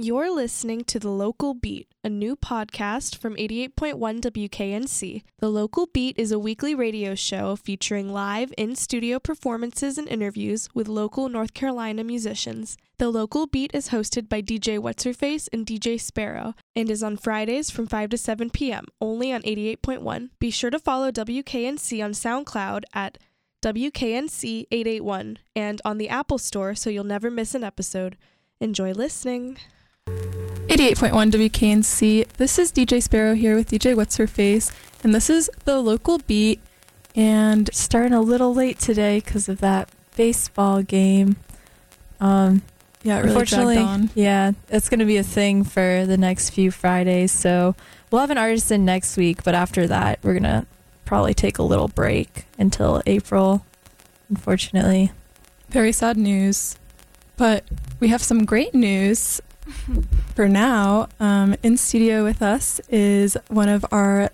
You're listening to The Local Beat, a new podcast from 88.1 WKNC. The Local Beat is a weekly radio show featuring live in studio performances and interviews with local North Carolina musicians. The Local Beat is hosted by DJ What's Her Face and DJ Sparrow and is on Fridays from 5 to 7 p.m., only on 88.1. Be sure to follow WKNC on SoundCloud at WKNC881 and on the Apple Store so you'll never miss an episode. Enjoy listening. 88.1 WKNC. This is DJ Sparrow here with DJ What's Her Face, and this is the local beat. And starting a little late today because of that baseball game. Um, yeah, really unfortunately, yeah, it's going to be a thing for the next few Fridays. So we'll have an artist in next week, but after that, we're gonna probably take a little break until April. Unfortunately, very sad news, but we have some great news. For now, um, in studio with us is one of our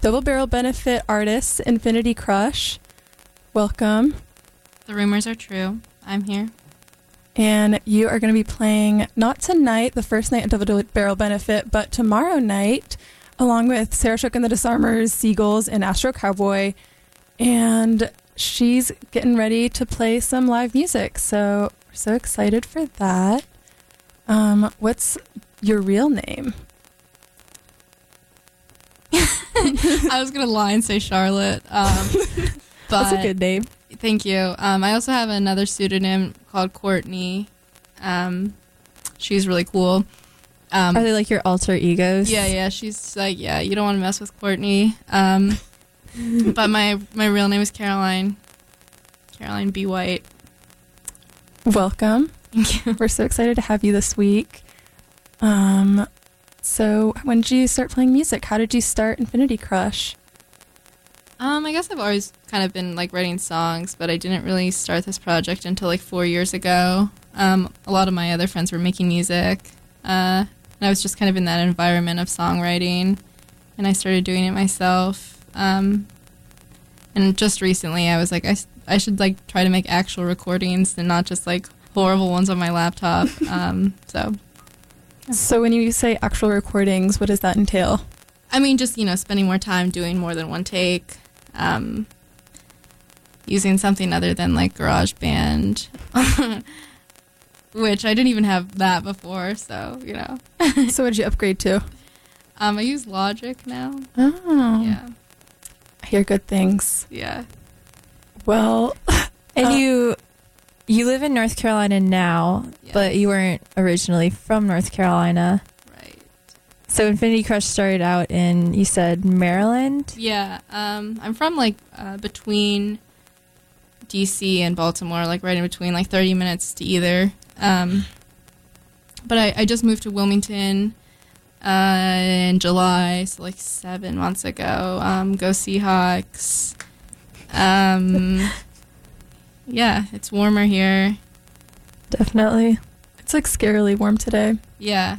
double barrel benefit artists, Infinity Crush. Welcome. The rumors are true. I'm here. And you are going to be playing not tonight, the first night of Double Barrel Benefit, but tomorrow night, along with Sarah Shook and the Disarmers, Seagulls, and Astro Cowboy. And she's getting ready to play some live music. So we're so excited for that. Um, what's your real name? I was gonna lie and say Charlotte. Um, That's a good name. Thank you. Um, I also have another pseudonym called Courtney. Um, she's really cool. Um, Are they like your alter egos? Yeah, yeah. She's like, yeah, you don't want to mess with Courtney. Um, but my my real name is Caroline. Caroline B. White. Welcome. Thank you. We're so excited to have you this week. Um, so when did you start playing music? How did you start Infinity Crush? Um, I guess I've always kind of been like writing songs, but I didn't really start this project until like four years ago. Um, a lot of my other friends were making music, uh, and I was just kind of in that environment of songwriting, and I started doing it myself. Um, and just recently, I was like, I, I should like try to make actual recordings and not just like horrible ones on my laptop. Um, so. So when you say actual recordings, what does that entail? I mean, just you know, spending more time doing more than one take, um, using something other than like GarageBand, which I didn't even have that before. So you know. so what did you upgrade to? Um, I use Logic now. Oh. Yeah. I hear good things. Yeah. Well, and uh, you you live in North Carolina now, yes. but you weren't originally from North Carolina. Right. So Infinity Crush started out in you said Maryland? Yeah. Um, I'm from like uh, between DC and Baltimore, like right in between, like 30 minutes to either. Um, but I, I just moved to Wilmington uh, in July, so like seven months ago. Um, go Seahawks. Um, yeah, it's warmer here. Definitely. It's like scarily warm today. Yeah,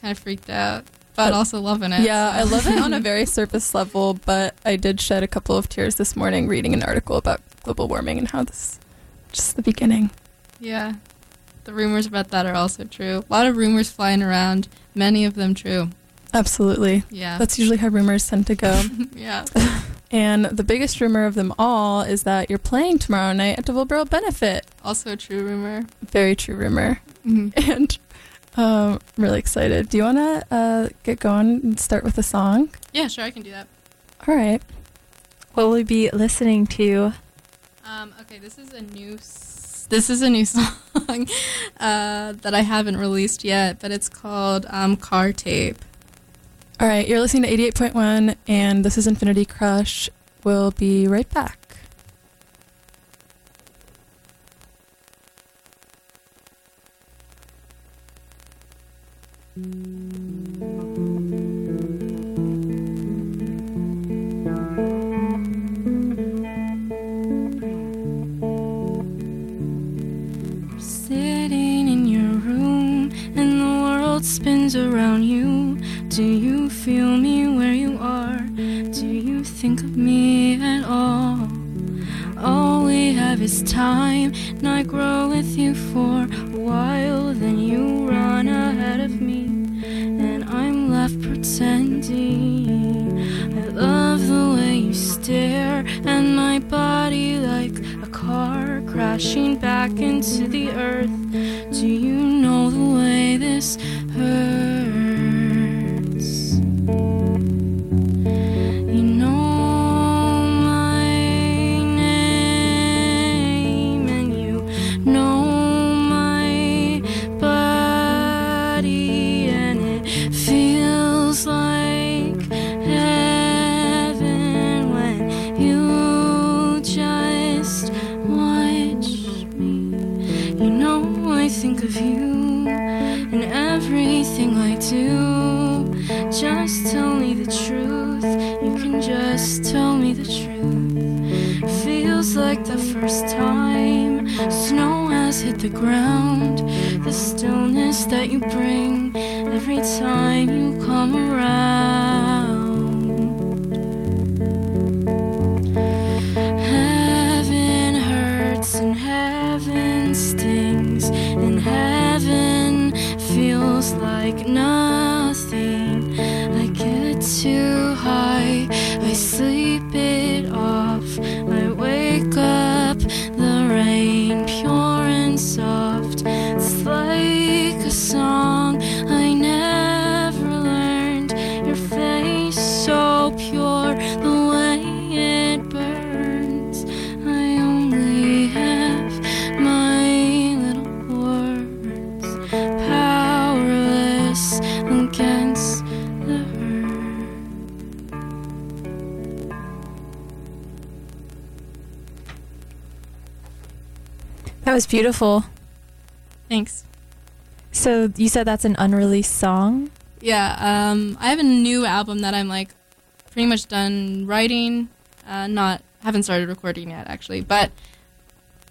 kind of freaked out, but uh, also loving it. Yeah. I love it on a very surface level, but I did shed a couple of tears this morning reading an article about global warming and how this just the beginning. Yeah. The rumors about that are also true. A lot of rumors flying around, many of them true. Absolutely. Yeah. That's usually how rumors tend to go. yeah. And the biggest rumor of them all is that you're playing tomorrow night at Double Barrel Benefit. Also a true rumor. Very true rumor. Mm-hmm. And um, I'm really excited. Do you want to uh, get going and start with a song? Yeah, sure, I can do that. All right. What will we be listening to? Um, okay, this is a new s- this is a new song uh, that I haven't released yet, but it's called um, Car Tape. All right, you're listening to 88.1, and this is Infinity Crush. We'll be right back. Everything I do. Just tell me the truth. You can just tell me the truth. Feels like the first time snow has hit the ground. The stillness that you bring every time you come around. Like nothing. Was beautiful. Thanks. So you said that's an unreleased song? Yeah, um, I have a new album that I'm like pretty much done writing. Uh, not haven't started recording yet actually, but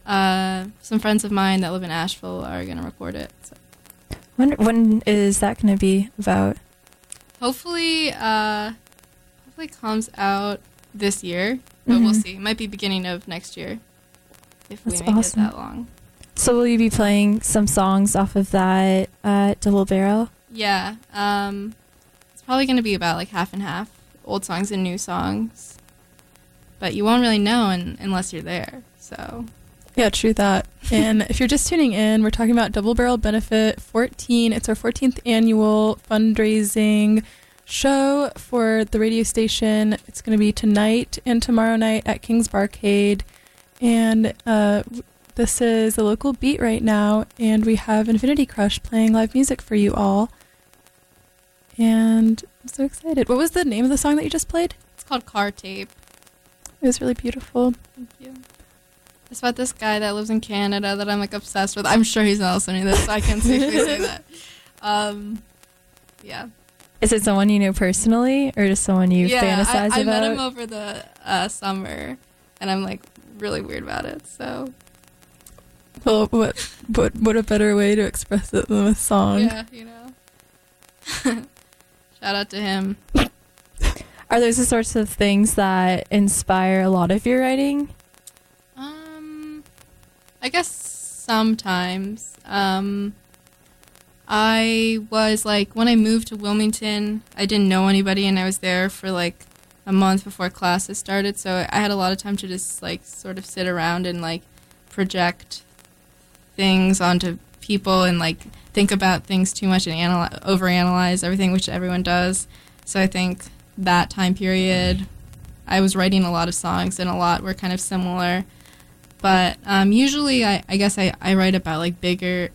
uh, some friends of mine that live in Asheville are gonna record it. So When when is that going to be about? hopefully, uh, hopefully it comes out this year, but we'll Mhm. see. It might be beginning of next year if we make awesome. it that long. So will you be playing some songs off of that at Double Barrel? Yeah, um, it's probably gonna be about like half and half, old songs and new songs. But you won't really know un- unless you're there. So Yeah, true that. And if you're just tuning in, we're talking about Double Barrel Benefit 14. It's our 14th annual fundraising show for the radio station. It's going to be tonight and tomorrow night at King's Barcade. And uh, w- this is the local beat right now, and we have Infinity Crush playing live music for you all. And I'm so excited. What was the name of the song that you just played? it's called Car Tape. It was really beautiful. Thank you. It's about this guy that lives in Canada that I'm like obsessed with. I'm sure he's not listening to this, so I can safely say that. Um, yeah. Is it someone you know personally or just someone you yeah, fantasize I, I about? met him over the uh, summer, and I'm like really weird about it. So Well, what, what, what a better way to express it than a song. yeah, you know. Shout out to him. Are those the sorts of things that inspire a lot of your writing? Um, I guess sometimes. Um, I was like when I moved to Wilmington, I didn't know anybody, and I was there for like a month before classes started. So I had a lot of time to just like sort of sit around and like project things onto people and like think about things too much and analyze, overanalyze everything, which everyone does. So I think that time period, I was writing a lot of songs, and a lot were kind of similar. But um, usually, I, I guess I, I write about like bigger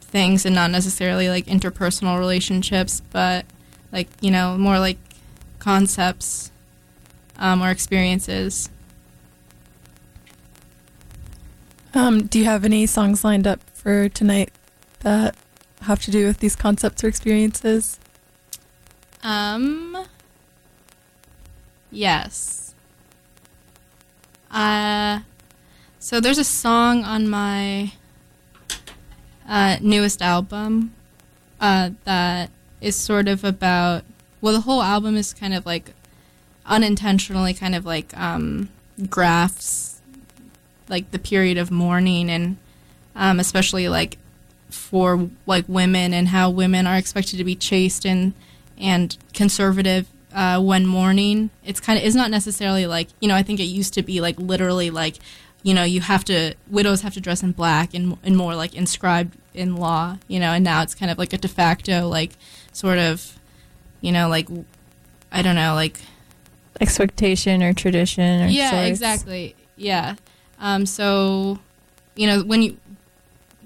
things and not necessarily like interpersonal relationships, but like, you know, more like concepts um, or experiences. Um, do you have any songs lined up for tonight that have to do with these concepts or experiences? Um. Yes. Uh. So there's a song on my uh, newest album uh, that is sort of about. Well, the whole album is kind of like unintentionally kind of like um, graphs like the period of mourning and um, especially like for like women and how women are expected to be chaste and and conservative uh, when mourning, it's kind of it's not necessarily like you know. I think it used to be like literally like you know you have to widows have to dress in black and and more like inscribed in law, you know. And now it's kind of like a de facto like sort of you know like I don't know like expectation or tradition or yeah sorts. exactly yeah um, so you know when you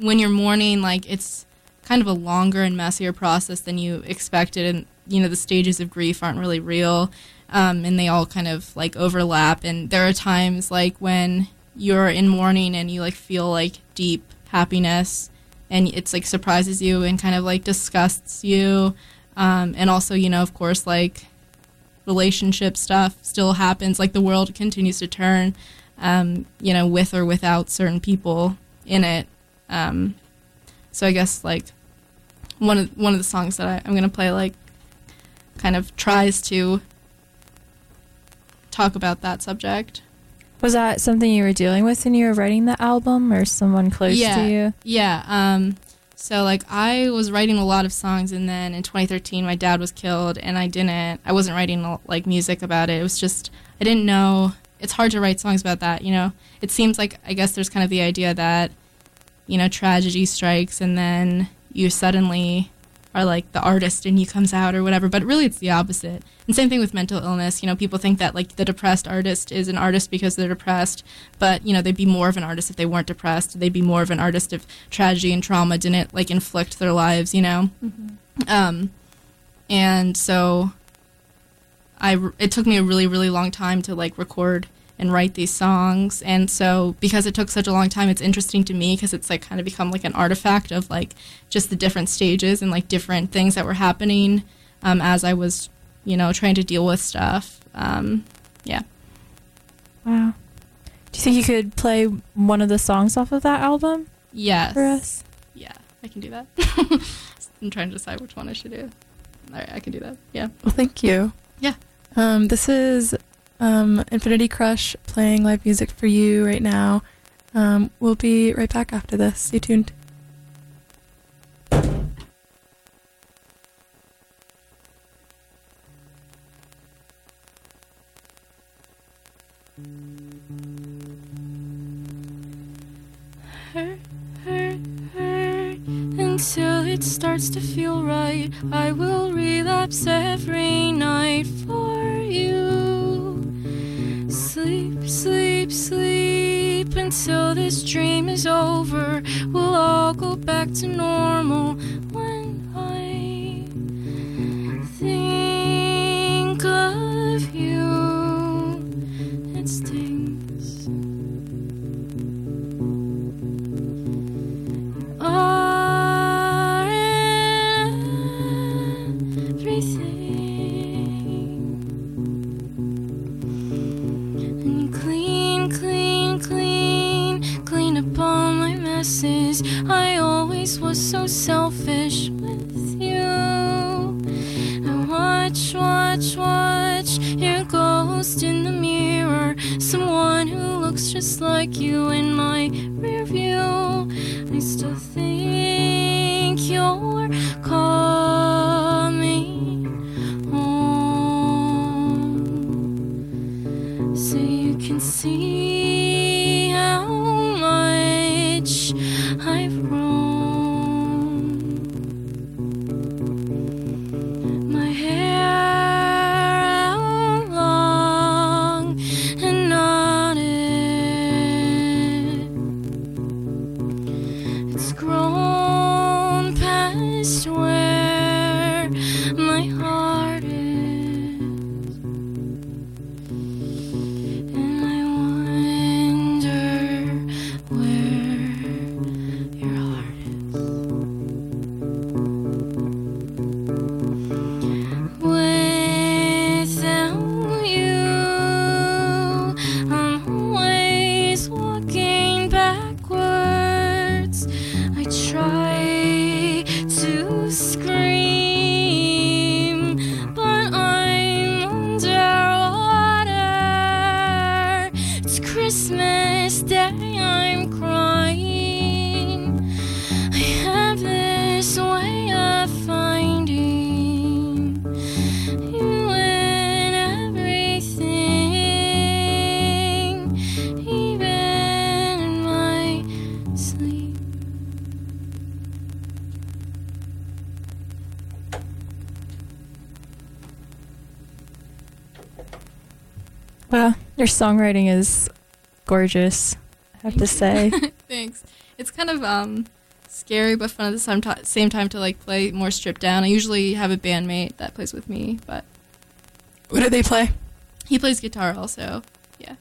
when you're mourning like it's kind of a longer and messier process than you expected and you know the stages of grief aren't really real um, and they all kind of like overlap and there are times like when you're in mourning and you like feel like deep happiness and it's like surprises you and kind of like disgusts you um, and also you know of course like relationship stuff still happens like the world continues to turn um, you know with or without certain people in it um, so i guess like one of one of the songs that I, i'm going to play like kind of tries to talk about that subject Was that something you were dealing with when you were writing the album or someone close Yeah. to you? Yeah. Um, so like I was writing a lot of songs, and then in 2013, my dad was killed, and I didn't. I wasn't writing like music about it. It was just I didn't know. It's hard to write songs about that. You know, it seems like I guess there's kind of the idea that you know tragedy strikes, and then you suddenly are like the artist and he comes out or whatever but really it's the opposite. And same thing with mental illness you know people think that like the depressed artist is an artist because they're depressed but you know they'd be more of an artist if they weren't depressed. They'd be more of an artist if tragedy and trauma didn't like inflict their lives you know? Um and so i it took me a really really long time to like record and write these songs. And so because it took such a long time it's interesting to me because it's like kind of become like an artifact of like just the different stages and like different things that were happening um, as i was you know trying to deal with stuff. Um, yeah. Wow. Do you think you could play one of the songs off of that album? Yes. For us? yeah i can do that. I'm trying to decide which one i should do. All right i can do that. Yeah. Well, thank you. Yeah. Um, this is um, Infinity Crush playing live music for you right now. Um, we'll be right back after this. Stay tuned. Until it starts to feel right. I will relapse every night for you. Sleep, sleep, sleep until this dream is over. We'll all go back to normal when I your songwriting is gorgeous. I have to say. Thanks. It's kind of um scary but fun at the same, ti- same time to like play more stripped down. I usually have a bandmate that plays with me, but What do they play? he plays guitar also. Yeah.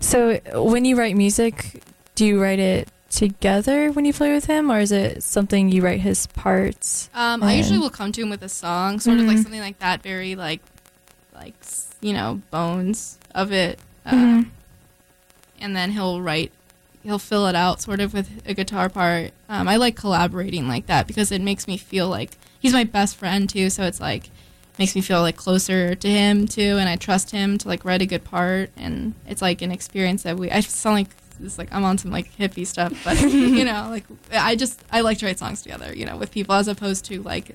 So, when you write music, do you write it together when you play with him, or is it something you write his parts? Um, I usually will come to him with a song, sort of like Mhm. something like that, very like like s- you know bones of it, uh, Mhm. and then he'll write. He'll fill it out sort of with a guitar part. Um, I like collaborating like that because it makes me feel like he's my best friend too. So it's like makes me feel like closer to him too, and I trust him to like write a good part. And it's like an experience that we. I sound like it's like I'm on some like hippie stuff, but you know, like I just I like to write songs together, you know, with people as opposed to like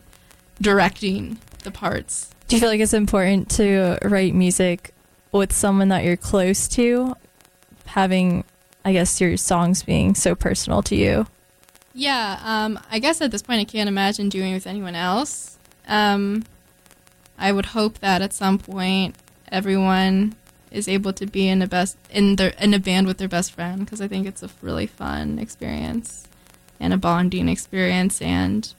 directing the parts. Do you feel like it's important to write music with someone that you're close to, having, I guess, your songs being so personal to you? Yeah, um, I guess at this point I can't imagine doing it with anyone else. Um, I would hope that at some point everyone is able to be in a best in their in a band with their best friend because I think it's a really fun experience and a bonding experience and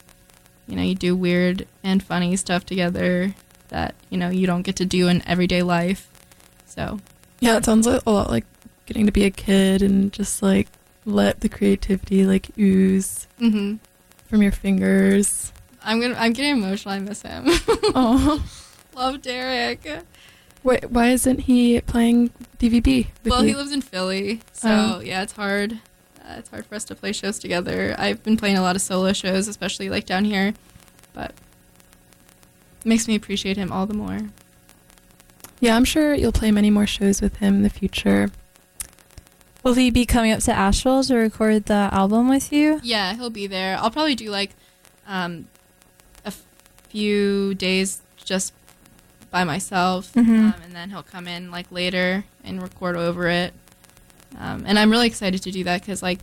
you know you do weird and funny stuff together that you know you don't get to do in everyday life. So Yeah, it sounds a lot like getting to be a kid and just like let the creativity like ooze hmm from your fingers. I'm gonna I'm getting emotional. I miss him. oh, Love Derek. wait, why isn't he playing DBB? Well, he lives in Philly, so Oh. yeah, it's hard. Uh, it's hard for us to play shows together. I've been playing a lot of solo shows, especially like down here, but makes me appreciate him all the more. yeah, I'm sure you'll play many more shows with him in the future. Will he be coming up to Asheville to record the album with you? Yeah, he'll be there. I'll probably do like um, a few days just by myself, Mhm. um, and then he'll come in like later and record over it. Um, and I'm really excited to do that because like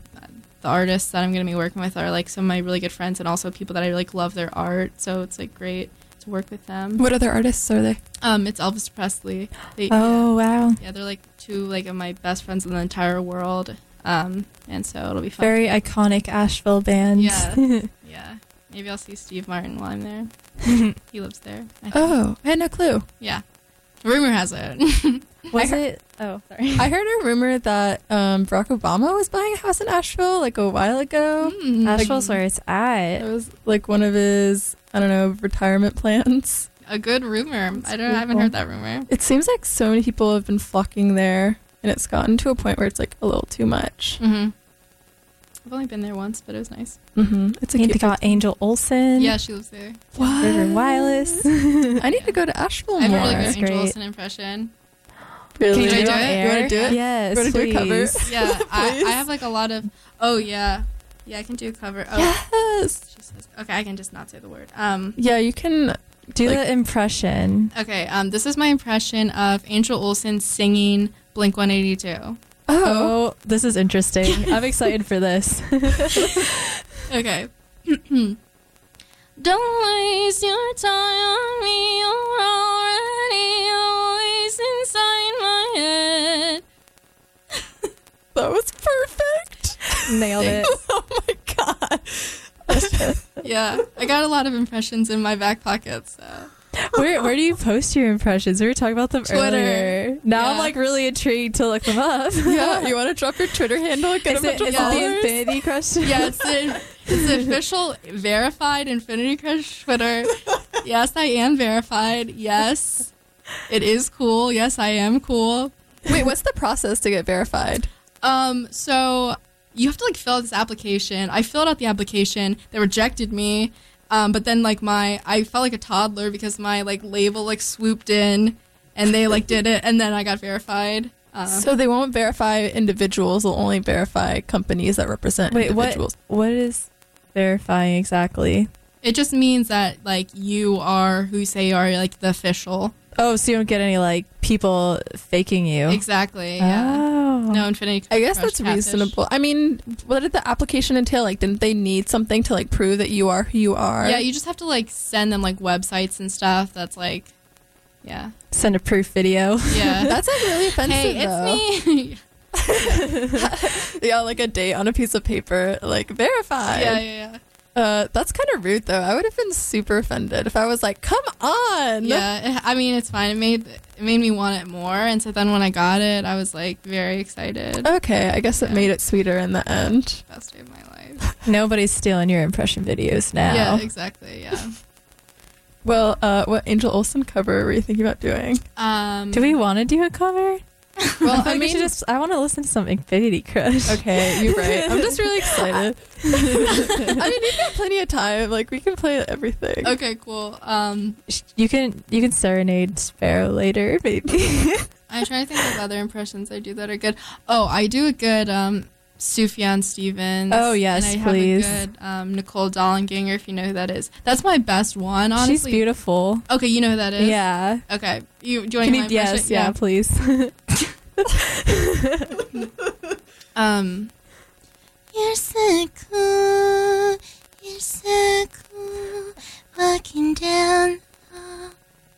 the artists that I'm going to be working with are like some of my really good friends and also people that I like love their art. So it's like great to work with them. What other artists are they? Um, it's Elvis Depressedly. They, Oh, wow. yeah, they're like two like of my best friends in the entire world. Um, and so it'll be fun. Very iconic Asheville band. Yeah. Yeah. Maybe I'll see Steve Martin while I'm there. he lives there. I think. Oh, I had no clue. Yeah. Rumor has it. Was heard- it? Oh, sorry. I heard a rumor that um, Barack Obama was buying a house in Asheville like a while ago. Mm, Asheville's where it's at. It was like one of his, I don't know, retirement plans. a good rumor. I don't. I haven't heard that rumor. It seems like so many people have been flocking there, and it's gotten to a point where it's like a little too much. hmm I've only been there once, but it was nice. Mm-hmm. It's a And they cute. got Angel Olsen. Yeah, she lives there. What? River Wireless. I need to go to Asheville I have more. a really good That's Angel great. Olsen impression. Really? Can I do on it? air? You wanna do it? Yes, You wanna do a cover? Yeah, I, I have like a lot of. Oh yeah, yeah. I can do a cover. Oh, Yes. says. Okay, I can just not say the word. Um. Yeah, you can. Do Like- the impression. Okay. Um. This is my impression of Angel Olsen singing Blink 182. Oh. Oh, this is interesting. I'm excited for this. Okay. Don't waste your time on me. You're already always inside my head. That was perfect. Nailed it. oh my god. Yeah, I got a lot of impressions in my back pocket. So Where where do you post your impressions? We were talking about them Twitter. earlier. Now I'm like really intrigued to look them up. yeah, you want to drop your Twitter handle and get Is a it, bunch is of it the infinity question? yeah, it's the, it's the official verified Infinity Crush Twitter. Yes, I am verified. Yes, it is cool. Yes, I am cool. Wait, what's the process to get verified? Um, so you have to like fill out this application. I filled out the application. They rejected me. Um, but then like my I felt like a toddler because my like label like swooped in and they like did it and then I got verified. Uh, So they won't verify individuals; they'll only verify companies that represent Wait, what? individuals. What is verifying exactly? it just means that like you are who you say you are like the official. Oh, so you don't get any like people faking you. Exactly. Yeah. Oh. Oh. No Infinity. I guess Crush that's catfish. reasonable. I mean, what did the application entail? Like, didn't they need something to like prove that you are who you are? Yeah, you just have to like send them like websites and stuff. That's like Yeah. Send a proof video. Yeah. That's like really offensive. hey, though. it's me. yeah, like a date on a piece of paper, like verified. yeah, yeah, yeah. Uh, that's kind of rude, though. I would have been super offended if I was like, "Come on." Yeah, I mean, it's fine. It made it made me want it more, and so then when I got it, I was like very excited. Okay, I guess it Yeah. made it sweeter in the end. Best day of my life. Nobody's stealing your impression videos now. Yeah, exactly. Yeah. Well, uh, what Angel Olsen cover were you thinking about doing? Um, Do we want to do a cover? Well, I, I think we should mean- just. I want to listen to some Infinity Crush. Okay, you're right. I'm just really excited. I mean, you've got plenty of time. Like, we can play everything. Okay, cool. Um, You can you can serenade Sparrow later, maybe. I'm trying to think of other impressions I do that are good. Oh, I do a good um, Sufjan Stevens. Oh, yes, and I please. Have a good um, Nicole Dollanganger, if you know who that is. That's my best one. She's Honestly, beautiful. Okay, you know who that is. Yeah. Okay. You do you want Can to you, my yes, impression? yeah, please. Um. You're so cool. You're so cool. Walking down.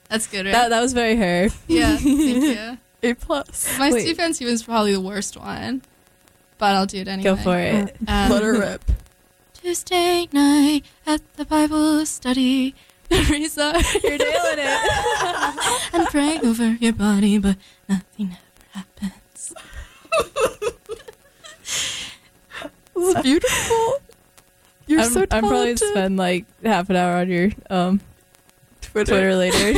That's good, right? that that was very her. yeah. Thank you. A plus. My Wait. Sufjan Stevens is probably the worst one, but I'll do it anyway. Go for it. Um, Let her rip. Tuesday night at the Bible study. Teresa, You're nailing it. and praying over your body, but nothing ever happens. This is beautiful. You're I'm, so I'm probably spend like half an hour on your um Twitter. Twitter later.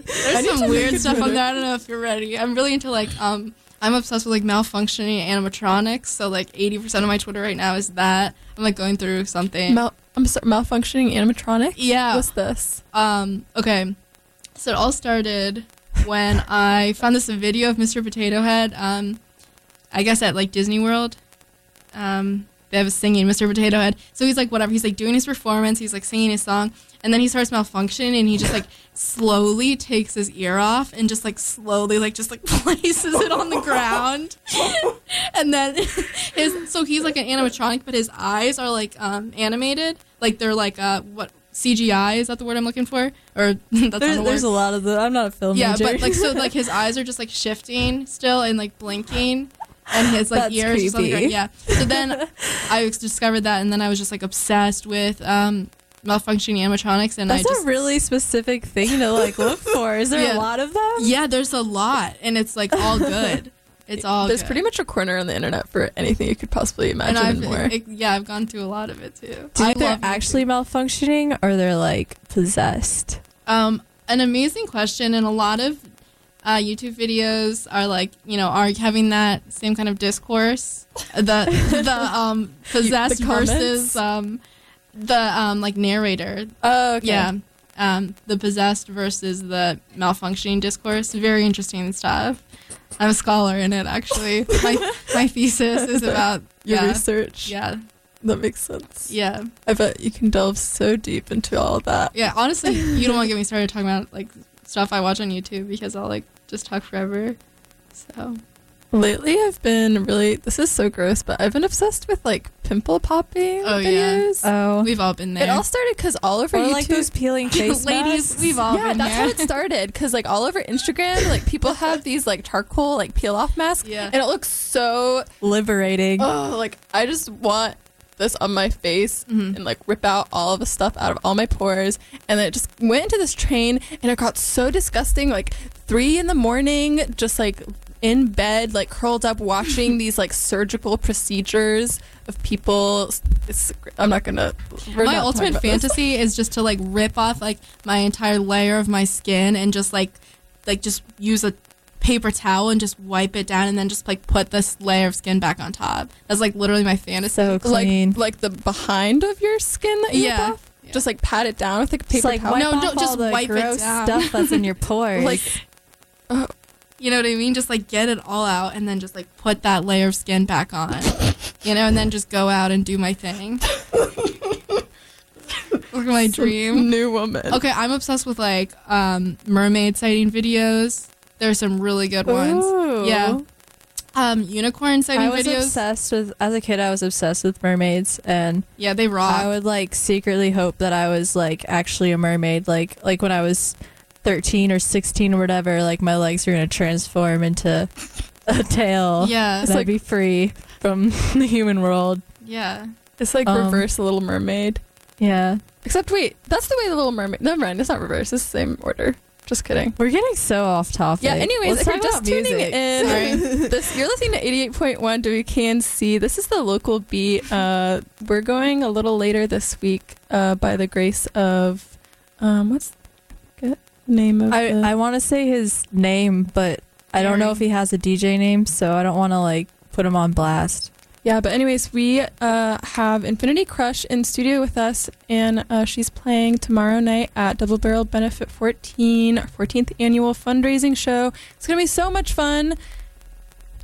There's some weird a stuff on there. I don't know if you're ready. I'm really into like um I'm obsessed with like malfunctioning animatronics. So like 80% of my Twitter right now is that. I'm like going through something. Mal- I'm sorry, malfunctioning animatronic. yeah. What's this? Um, okay. So it all started when I found this video of Mr. Potato Head, um, I guess at like Disney World. Um, they have a singing Mr. Potato Head. So he's like, whatever. He's like doing his performance. He's like singing his song. And then he starts malfunctioning and he just like slowly takes his ear off and just like slowly, like, just like places it on the ground. and then his, so he's like an animatronic, but his eyes are like um, animated. Like they're like, uh, what? CGI is that the word I'm looking for, or that's There's, the there's a lot of the. I'm not a film yeah, major. but like so, like his eyes are just like shifting still and like blinking, and his like That's ears just on the creepy. ground. Yeah. So then I discovered that, and then I was just like obsessed with um, malfunctioning animatronics, and That's I just a really specific thing to like look for. Is there Yeah. a lot of them? yeah. There's a lot, and it's like all good. It's all There's good. pretty much a corner on the internet for anything you could possibly and imagine I've and, more. it- yeah, I've gone through a lot of it too. Do you think they're actually malfunctioning or they're like possessed? Um, an amazing question, and a lot of uh, YouTube videos are like, you know, are having that same kind of discourse. The the um possessed comments? versus um the um like narrator. oh, okay. Yeah. Um, the possessed versus the malfunctioning discourse. Very interesting stuff. I'm a scholar in it actually. My my thesis is about Your yeah, research. yeah, That makes sense. yeah, I bet you can delve so deep into all of that. yeah. Honestly, you don't want to get me started talking about like stuff I watch on YouTube because I'll like just talk forever. So Lately, I've been really. This is so gross, but I've been obsessed with like pimple popping Oh, yeah. Oh, we've all been there. It all started because all over or YouTube. like those peeling face Ladies, masks. we've all yeah, been that's there. how it started. Because like all over Instagram, like people have these like charcoal like peel off masks, Yeah. and it looks so. liberating. Oh, like I just want this on my face Mhm. and like rip out all of the stuff out of all my pores. And then it just went into this train, and it got so disgusting. Like three in the morning, just like in bed, like curled up, watching these like surgical procedures of people. It's, I'm not gonna. we're my not ultimate about this. fantasy is just to like rip off like my entire layer of my skin and just like like just use a paper towel and just wipe it down and then just like put this layer of skin back on top. That's like literally my fantasy. so clean. like like the behind of your skin that you Yeah. rip. Yeah. Just like pat it down with like a paper Just like towel. wipe No, off don't all just the wipe it down. stuff that's in your pores. like uh, You know what I mean? Just like get it all out and then just like put that layer of skin back on. You know, and then just go out and do my thing. Look at my dream. new woman. Okay, I'm obsessed with like um, mermaid sighting videos. There's some really good ones. Ooh. Yeah. Um, unicorn sighting I was videos. obsessed with as a kid. I was obsessed with mermaids, and Yeah, they rock. I would like secretly hope that I was like actually a mermaid. Like like when I was 13 or 16 or whatever, like my legs are going to transform into a tail. Yeah. And I'd be free from the human world. Yeah. It's like Um, reverse Little Mermaid. Yeah. Except wait, that's the way the Little Mermaid. Never mind, it's not reverse. It's the same order. Just kidding. We're getting so off topic. Yeah. Anyways, Let's if you're just about tuning music. in, this you're listening to 88.1 WKNC. This is the local beat. Uh, we're going a little later this week. Uh, by the grace of, um, what's the name of I, the- I want to say his name, but I don't know if he has a DJ name, so I don't want to like put him on blast. Yeah, but anyways, we uh, have Infinity Crush in studio with us, and uh, she's playing tomorrow night at Double Barrel Benefit 14, our 14th annual fundraising show. It's gonna be so much fun.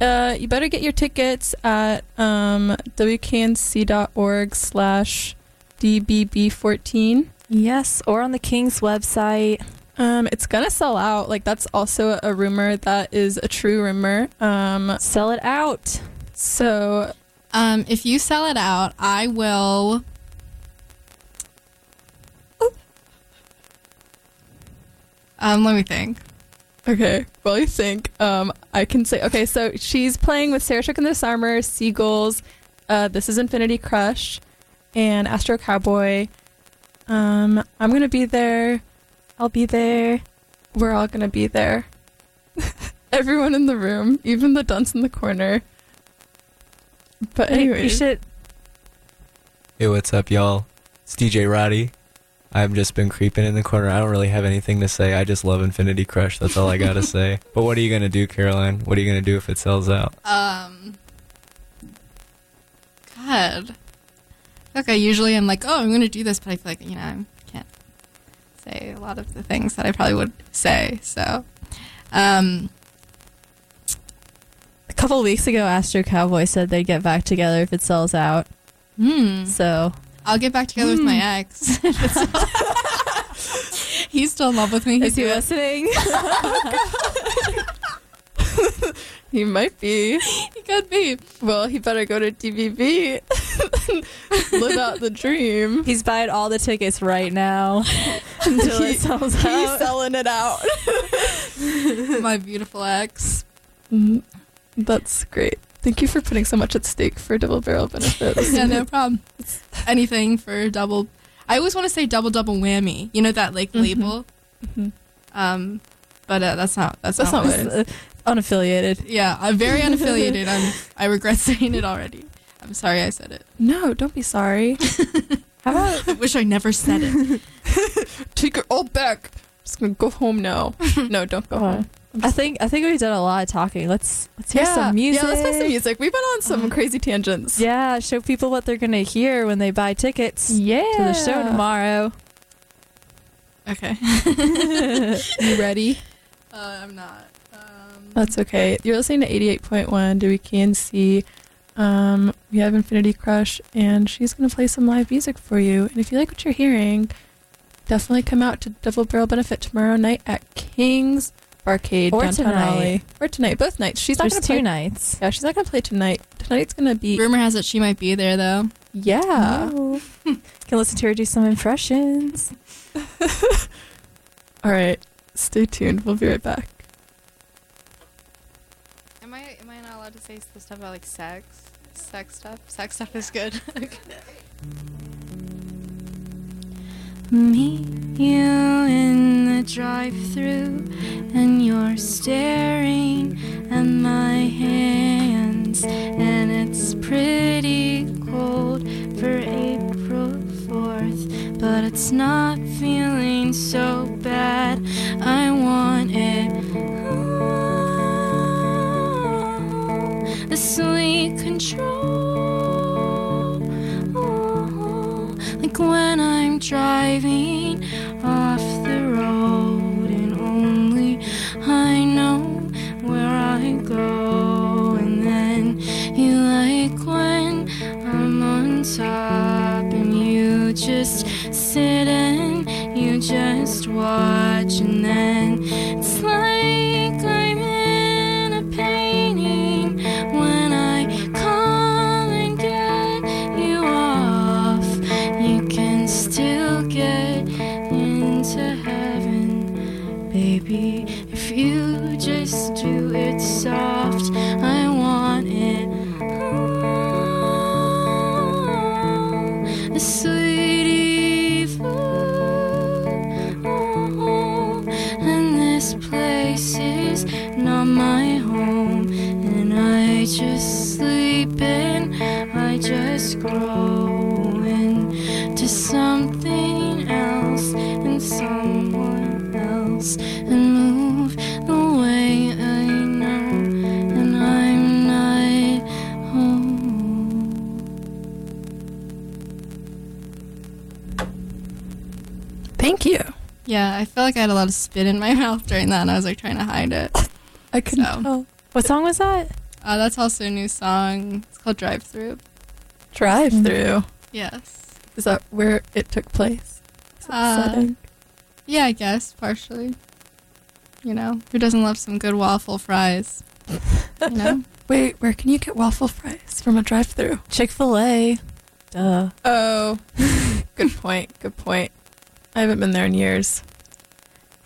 Uh, you better get your tickets at um, wknc.org slash dbb14. Yes, or on the King's website. Um, it's gonna sell out. Like that's also a rumor that is a true rumor. Um, Sell it out. so Um, if you sell it out, I will. Um, let me think. Okay, well, you think um, I can say okay. So she's playing with Sarah Shook and the Disarmer, Seagulls. Uh, this is Infinity Crush, and Astro Cowboy. Um, I'm gonna be there. I'll be there. We're all gonna be there. Everyone in the room, even the dunce in the corner. But Hey, anyway, you should. Hey, what's up, y'all? It's DJ Roddy. I've just been creeping in the corner. I don't really have anything to say. I just love Infinity Crush. That's all I gotta say. But what are you gonna do, Caroline? What are you gonna do if it sells out? Um, God, like I usually am like, oh, I'm going to do this, but I feel like you know I can't say a lot of the things that I probably would say. So, um, A couple weeks ago, Astro Cowboy said they'd get back together if it sells out. hmm, So I'll get back together with my ex. He's still in love with me. is He'd he listening? he might be. He could be. Well, he better go to DBB. Live out the dream. He's buying all the tickets right now until He- it sells He's out. selling it out. My beautiful ex. Mhm. That's great. Thank you for putting so much at stake for double barrel benefits. yeah, no problem. It's anything for double. I always want to say double double whammy. You know that like Mhm. label. Mhm. Um, but uh, that's not that's, That's not, not what it is. Unaffiliated. Yeah, I'm very unaffiliated. I'm I regret saying it already. I'm sorry I said it. No, don't be sorry. How about I wish I never said it. Take it all back. I'm just gonna go home now. no, don't go Oh. home. I think I think we've done a lot of talking. Let's let's hear some music. Yeah, let's play some music. We've been on some Uh, crazy tangents. Yeah, show people what they're gonna hear when they buy tickets Yeah. to the show tomorrow. Okay. You ready? Uh, I'm not. Um, That's okay. You're listening to 88.1 WKNC. Um, we have Infinity Crush, and she's going to play some live music for you. And if you like what you're hearing, definitely come out to Double Barrel Benefit tomorrow night at King's Barcade Or downtown tonight. Raleigh. Or tonight, both nights. She's not going to two play. nights. Yeah, she's not going to play tonight. Tonight's going to be. rumor has it she might be there though. Yeah. Oh. Can listen to her do some impressions. All right. Stay tuned. We'll be right back. Am I am I not allowed to say stuff about like sex? Sex stuff. Sex stuff is good. Meet you in the drive-through, and you're staring at my hands, and it's pretty cold for April 4th, but it's not feeling so bad. I want it. The sweet control. Like when I'm driving off the road and only I know where I go. And then you like when I'm on top and you just sit and you just watch. And then it's like I'm spit in my mouth during that, and I was like trying to hide it. I couldn't So. tell. What song was that? Uh, that's also a new song. It's called Drive Through. Drive through. Yes. Is that where it took place? Is that Uh, setting? Yeah, I guess partially. You know, who doesn't love some good waffle fries? You know, Wait, where can you get waffle fries from a drive-through? Chick fil A. Duh. Oh, good point. Good point. I haven't been there in years.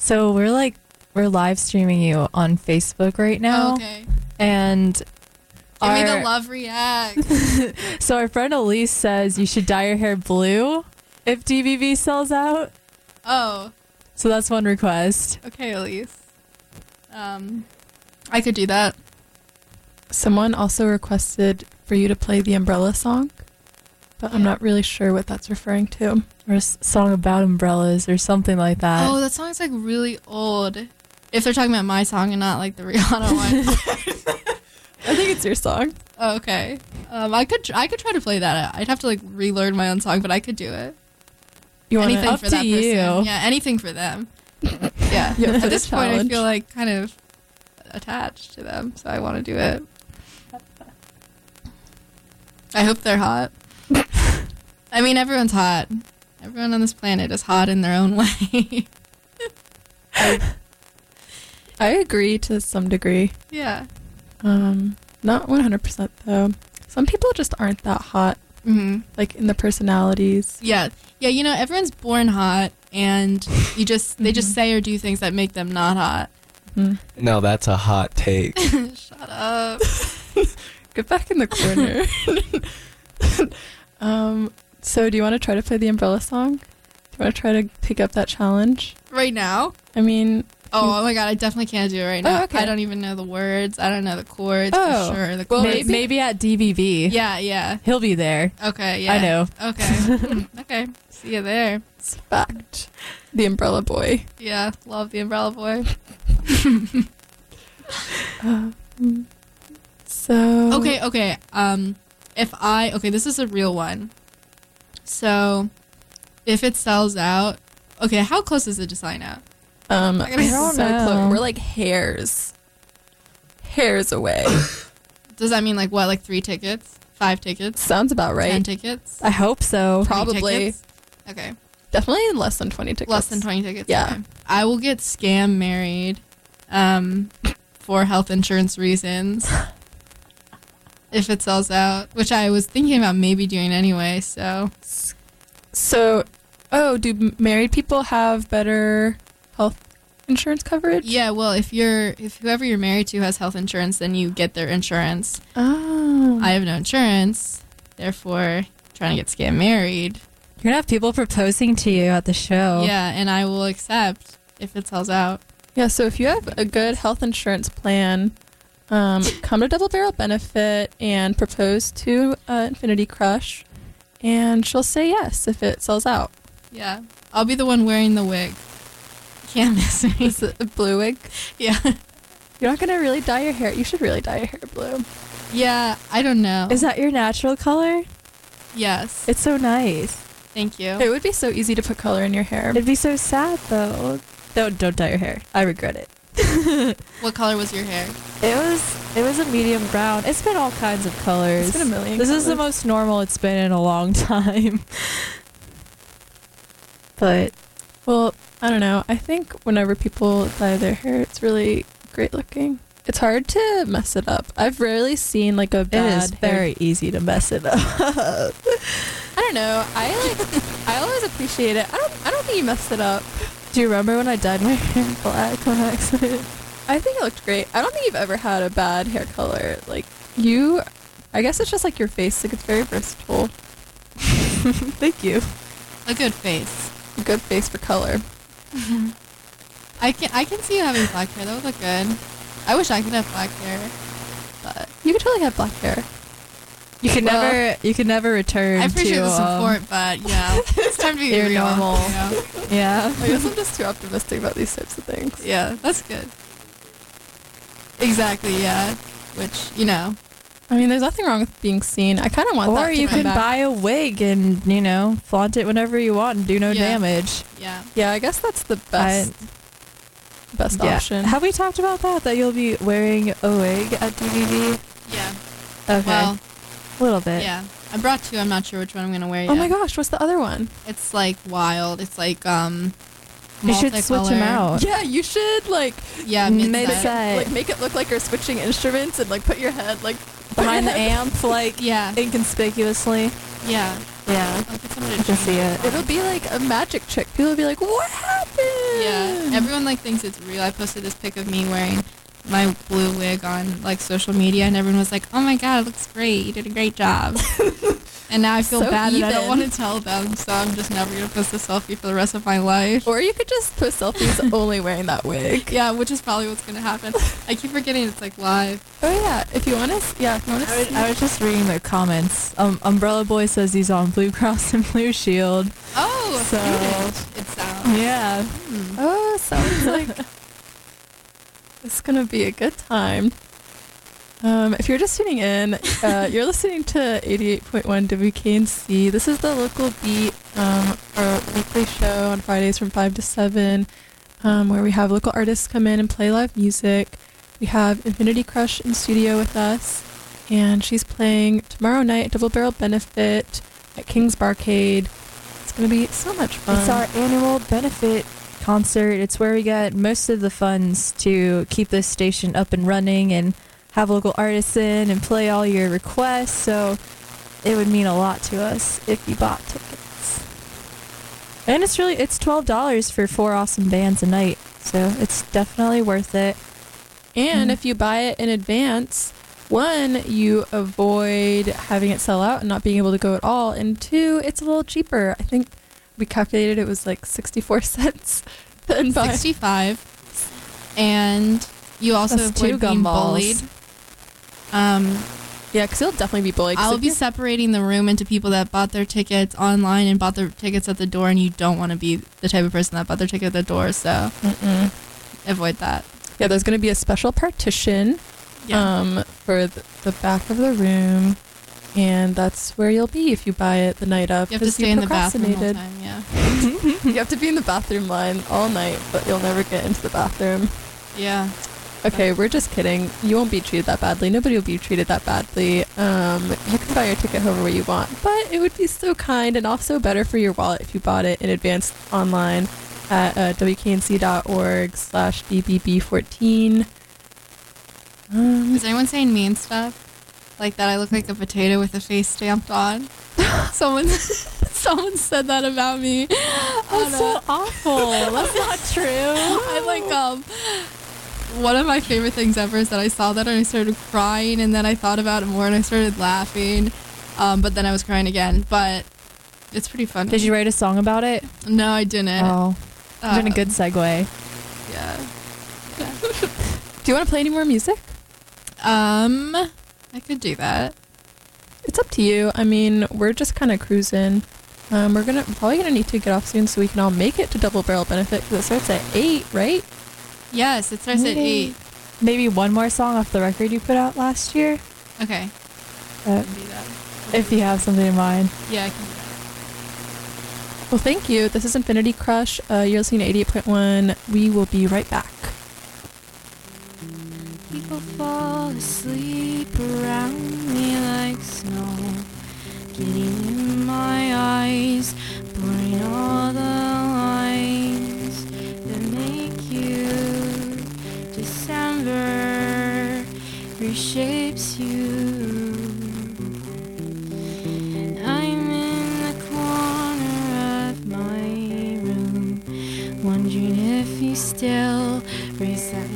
So we're like, we're live streaming you on Facebook right now. okay. And Give me the love react. so our friend Elise says you should dye your hair blue if DBB sells out. Oh, So that's one request. okay, Elise. Um, I could do that. Someone also requested for you to play the Umbrella song, but I'm not really sure what that's referring to. Or a song about umbrellas or something like that. oh, that song's like really old. If they're talking about my song and not like the Rihanna one. I think it's your song. oh, okay. Um, I could tr- I could try to play that. I'd have to like relearn my own song, but I could do it. You want anything Up for to that you. person. Yeah, anything for them. Yeah. Yeah, At this point, I feel like kind of attached to them, so I want to do it. I hope they're hot. I mean, everyone's hot. Everyone on this planet is hot in their own way. I agree to some degree. yeah. Um, not 100% though. Some people just aren't that hot, Mm-hmm. like in the personalities. Yeah. Yeah. You know, everyone's born hot, and you just they just say or do things that make them not hot. Hmm. No, that's a hot take. Shut up. Get back in the corner. Um, so do you want to try to play the Umbrella song? Do you want to try to pick up that challenge? Right now. I mean, Oh, oh my god, I definitely can't do it right Oh, now. okay. I don't even know the words. I don't know the chords Oh, for sure. The well, chords. May- maybe, at DBB. yeah, yeah. He'll be there. Okay, yeah. I know. Okay. Mm, okay. See you there. it's fact. The Umbrella Boy. Yeah, love the umbrella boy. Um, so Okay, okay. Um if I okay, this is a real one. So if it sells out okay, how close is it to sign out? Um, I don't so know. close. We're like hairs, hairs away. Does that mean like what, like three tickets? Five tickets? Sounds about right. Ten right. tickets? I hope so. Probably. Okay. Definitely less than twenty tickets. Less than 20 tickets. Yeah. okay. I will get scam married um, for health insurance reasons if it sells out, which I was thinking about maybe doing anyway. So, So, oh, do married people have better health insurance coverage? yeah, well, if you're, if whoever you're married to has health insurance, then you get their insurance. Oh, I have no insurance, therefore, trying to get scam married. You're gonna have people proposing to you at the show. Yeah, and I will accept if it sells out. yeah. So if you have a good health insurance plan, um, come to Double Barrel Benefit and propose to uh, Infinity Crush, and she'll say yes if it sells out. Yeah, I'll be the one wearing the wig. Can't miss me. Is it a blue wig? Yeah. You're not gonna really dye your hair. You should really dye your hair blue. Yeah, I don't know. Is that your natural color? yes. It's so nice. Thank you. It would be so easy to put color in your hair. It'd be so sad though. Don't don't dye your hair. I regret it. What color was your hair? It was it was a medium brown. It's been all kinds of colors. It's been a million. This is the most normal it's been in a long time. but Well, I don't know. I think whenever people dye their hair, it's really great looking. It's hard to mess it up. I've rarely seen like a it bad is hair- very easy to mess it up. I don't know. I like. I always appreciate it. I don't. I don't think you messed it up. Do you remember when I dyed my hair black on accident? I think it looked great. I don't think you've ever had a bad hair color. Like you, I guess it's just like your face. Like it's very versatile. Thank you. A good face. A good face for color. I can I can see you having black hair. That would look good. I wish I could have black hair, but You could totally have black hair. You can Well, never, you can never return I appreciate to the um, support. but yeah, it's time to be your real. normal- you know? yeah. I guess I'm just too optimistic about these types of things. Yeah, that's good. Exactly. Yeah, which you know. I mean, there's nothing wrong with being seen. I kind of want that Or you can back. buy a wig and you know flaunt it whenever you want and do no Yeah. damage. Yeah. Yeah, I guess that's the best best Yeah. option. Have we talked about that? That you'll be wearing a wig at DBB? Yeah. Okay, Well, a little bit. yeah. I brought two. I'm not sure which one I'm gonna wear yet. oh my gosh, what's the other one? It's like wild. It's like um. You should switch them out. Yeah, you should like Yeah, Mid- mid-set. like make it look like you're switching instruments and like put your head like Behind the amp, like Yeah, inconspicuously. yeah. Yeah, I'll get someone I to can see it. It'll be like a magic trick. People will be like, "What happened?" Yeah, everyone like thinks it's real. I posted this pic of me wearing my blue wig on like social media, and everyone was like, "Oh my god, it looks great! You did a great job." and now I feel So bad, and I don't want to tell them, so I'm just never gonna post a selfie for the rest of my life. Or you could just post selfies only wearing that wig. Yeah, which is probably what's gonna happen. I keep forgetting it's like live. Oh yeah, if you want to, yeah, if you want I was, to. I was just reading the comments. Um, Umbrella Boy says he's on Blue Cross and Blue Shield. Oh, So- it sounds. Yeah. Hmm. Oh, sounds like it's gonna be a good time. Um, if you're just tuning in, uh, you're listening to 88.1 WKNC. This is the local beat, um, our weekly show on Fridays from 5 to 7, um, where we have local artists come in and play live music. We have Infinity Crush in studio with us, and she's playing tomorrow night Double Barrel Benefit at King's Barcade. It's gonna be so much fun. It's our annual benefit concert. It's where we get most of the funds to keep this station up and running and have local artists in and play all your requests. So it would mean a lot to us if you bought tickets. And it's really it's twelve dollars for four awesome bands a night. So it's definitely worth it. And Mm. if you buy it in advance, one, you avoid having it sell out and not being able to go at all. And two, it's a little cheaper. I think we calculated it was like 64 cents. Buy. Sixty-five, and you also That's avoid being bullied. Um, Yeah, because you'll definitely be bullied. I'll be separating the room into people that bought their tickets online and bought their tickets at the door, and you don't want to be the type of person that bought their ticket at the door, so Mm-mm. avoid that. Yeah, there's going to be a special partition um, for the, the back of the room. And that's where you'll be if you buy it the night of. you have to stay in the bathroom procrastinated. time. Yeah, you have to be in the bathroom line all night, but you'll never get into the bathroom. yeah. Okay, we're just kidding. You won't be treated that badly. Nobody will be treated that badly. Um, you can buy your ticket however you want, but it would be so kind and also better for your wallet if you bought it in advance online at uh, wknc.org slash dbb14. Um, Is anyone saying mean stuff? Like that I look like a potato with a face stamped on? someone someone said that about me. That's so awful. That's not true. I like um one of my favorite things ever is that I saw that and I started crying and then I thought about it more and I started laughing. Um, but then I was crying again. But it's pretty funny. Did you write a song about it? No, I didn't. Oh, Uh, been a good segue. Yeah. do you want to play any more music? Um, I could do that. It's up to you. I mean, we're just kind of cruising. Um, we're gonna probably gonna need to get off soon so we can all make it to Double Barrel Benefit because it starts at eight, right? Yes, it starts at eight. Maybe one more song off the record you put out last year, Okay. uh, I can do that. if you have something in mind. Yeah, I can do that. Well, thank you. This is Infinity Crush. Uh, you're listening to 88.1. We will be right back. People fall asleep around me like snow, getting in my eyes, blurring all the lines that make you. December reshapes you. I'm in the corner of my room, wondering if you still reset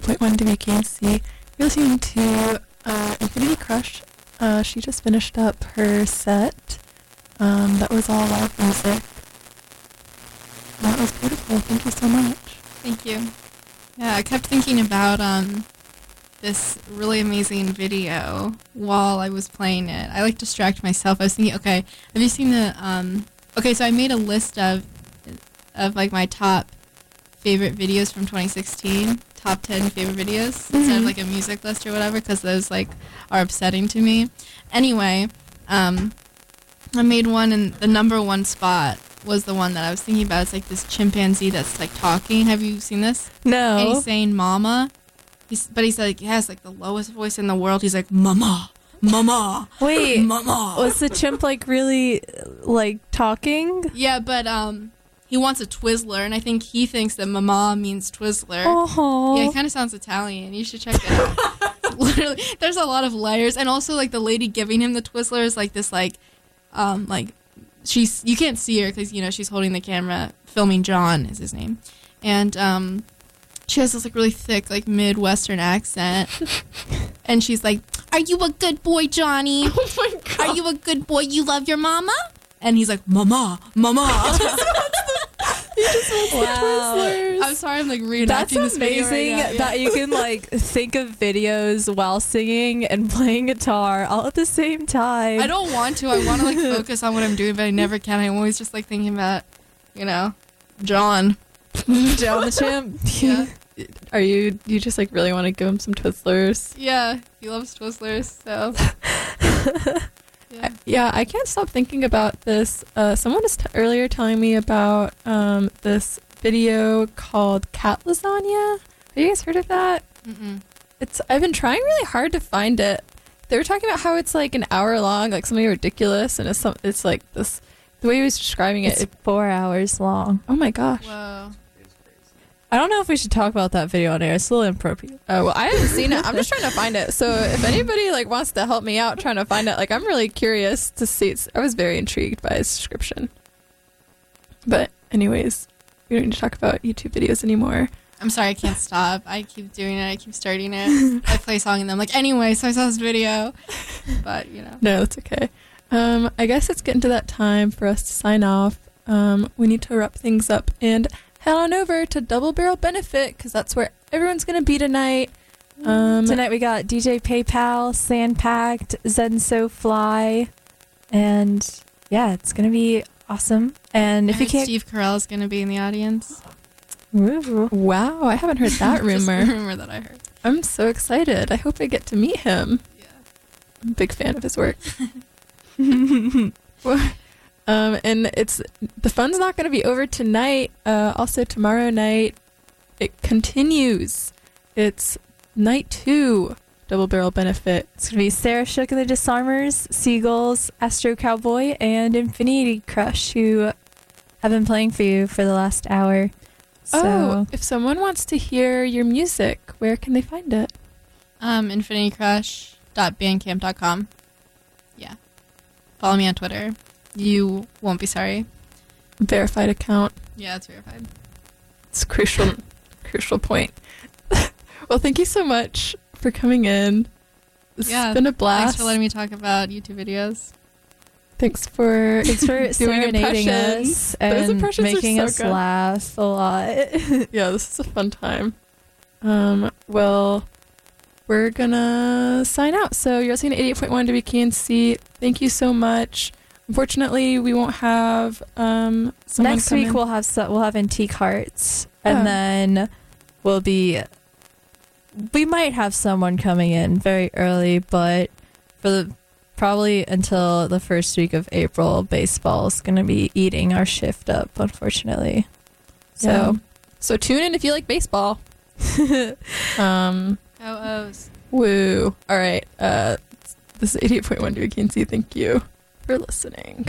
98.1 WKNC. You're listening to uh, Infinity Crush. Uh, she just finished up her set. Um, that was all live music. That was beautiful. Thank you so much. Thank you. Yeah, I kept thinking about um, this really amazing video while I was playing it. I like distract myself. I was thinking, okay, have you seen the? Um, okay, so I made a list of of like my top favorite videos from 2016 top 10 favorite videos instead of like a music list or whatever cuz those like are upsetting to me. Anyway, um I made one and the number one spot was the one that I was thinking about. It's like this chimpanzee that's like talking. Have you seen this? And No. he's saying "mama," he's but he's like he has like the lowest voice in the world. He's like "mama, mama, Wait, mama." was the chimp like really like talking? yeah, but um, he wants a Twizzler, and I think he thinks that "mama" means Twizzler. Oh. Yeah, it kind of sounds Italian. You should check it out. Literally, there's a lot of layers, and also like the lady giving him the Twizzler is like this, like, um, like she's you can't see her because you know she's holding the camera, filming John is his name, and um, she has this like really thick like Midwestern accent, and she's like, "Are you a good boy, Johnny? Oh my god! Are you a good boy? You love your mama?" And he's like, "Mama, mama." wow. I'm sorry, I'm like reenacting That's this video amazing right now. Yeah. that you can like think of videos while singing and playing guitar all at the same time. I don't want to. I want to like focus on what I'm doing, but I never can. I'm always just like thinking about, you know, John. John the champ. Yeah, Are you you just like really want to give him some Twizzlers? yeah. He loves Twizzlers, so. Yeah. Yeah, I can't stop thinking about this. Uh, someone was t- earlier telling me about um, this video called Cat Lasagna. Have you guys heard of that? Mm-mm. It's I've been trying really hard to find it. They were talking about how it's like an hour long, like something ridiculous, and it's some, it's like this. The way he was describing it, It's it four hours long. oh my gosh. Whoa. I don't know if we should talk about that video on air. It's a little inappropriate. Oh well, I haven't seen it. I'm just trying to find it. So if anybody like wants to help me out trying to find it, like I'm really curious to see. It's, I was very intrigued by its description. But anyways, we don't need to talk about YouTube videos anymore. I'm sorry, I can't stop. I keep doing it. I keep starting it. I play a song and then I'm like, anyway, so I saw this video. But, you know. No, that's okay. Um, I guess it's getting to that time for us to sign off. Um, we need to wrap things up and head on over to Double Barrel Benefit because that's where everyone's gonna be tonight. Um, Tonight we got DJ PayPal, Sandpacked, Zenso Fly, and yeah, it's gonna be awesome. And if I you can't, Steve Carell is going to be in the audience. Woo. Wow, I haven't heard that Just a rumor. rumor that I heard. I'm so excited. I hope I get to meet him. Yeah. I'm a big fan of his work. um, and it's the fun's not going to be over tonight. Uh, also tomorrow night, it continues. It's night two, double barrel benefit. it's gonna be Sarah Shook and the Disarmers, Seagulls, Astro Cowboy, and Infinity Crush, who have been playing for you for the last hour. So Oh, if someone wants to hear your music, where can they find it? Um, infinitycrush.bandcamp.com. Yeah. Follow me on Twitter. You won't be sorry. Verified account. Yeah, it's verified. It's crucial, crucial point. well, thank you so much for coming in. It's Yeah, been a blast. Thanks for letting me talk about YouTube videos. Thanks for thanks for serenading us and making so us good. laugh a lot. yeah, this is a fun time. Um, well, we're gonna sign out. So you're listening to 88.1 WKNC. Thank you so much. Unfortunately, we won't have um, someone Next come week in. we'll have so, we'll have antique hearts, Yeah. and then we'll be. We might have someone coming in very early, but for the probably until the first week of April, baseball is going to be eating our shift up, unfortunately. Yeah. So so tune in if you like baseball. um, Go O's. woo. All right. Uh, this is 88.1 WKNC. Thank you for listening.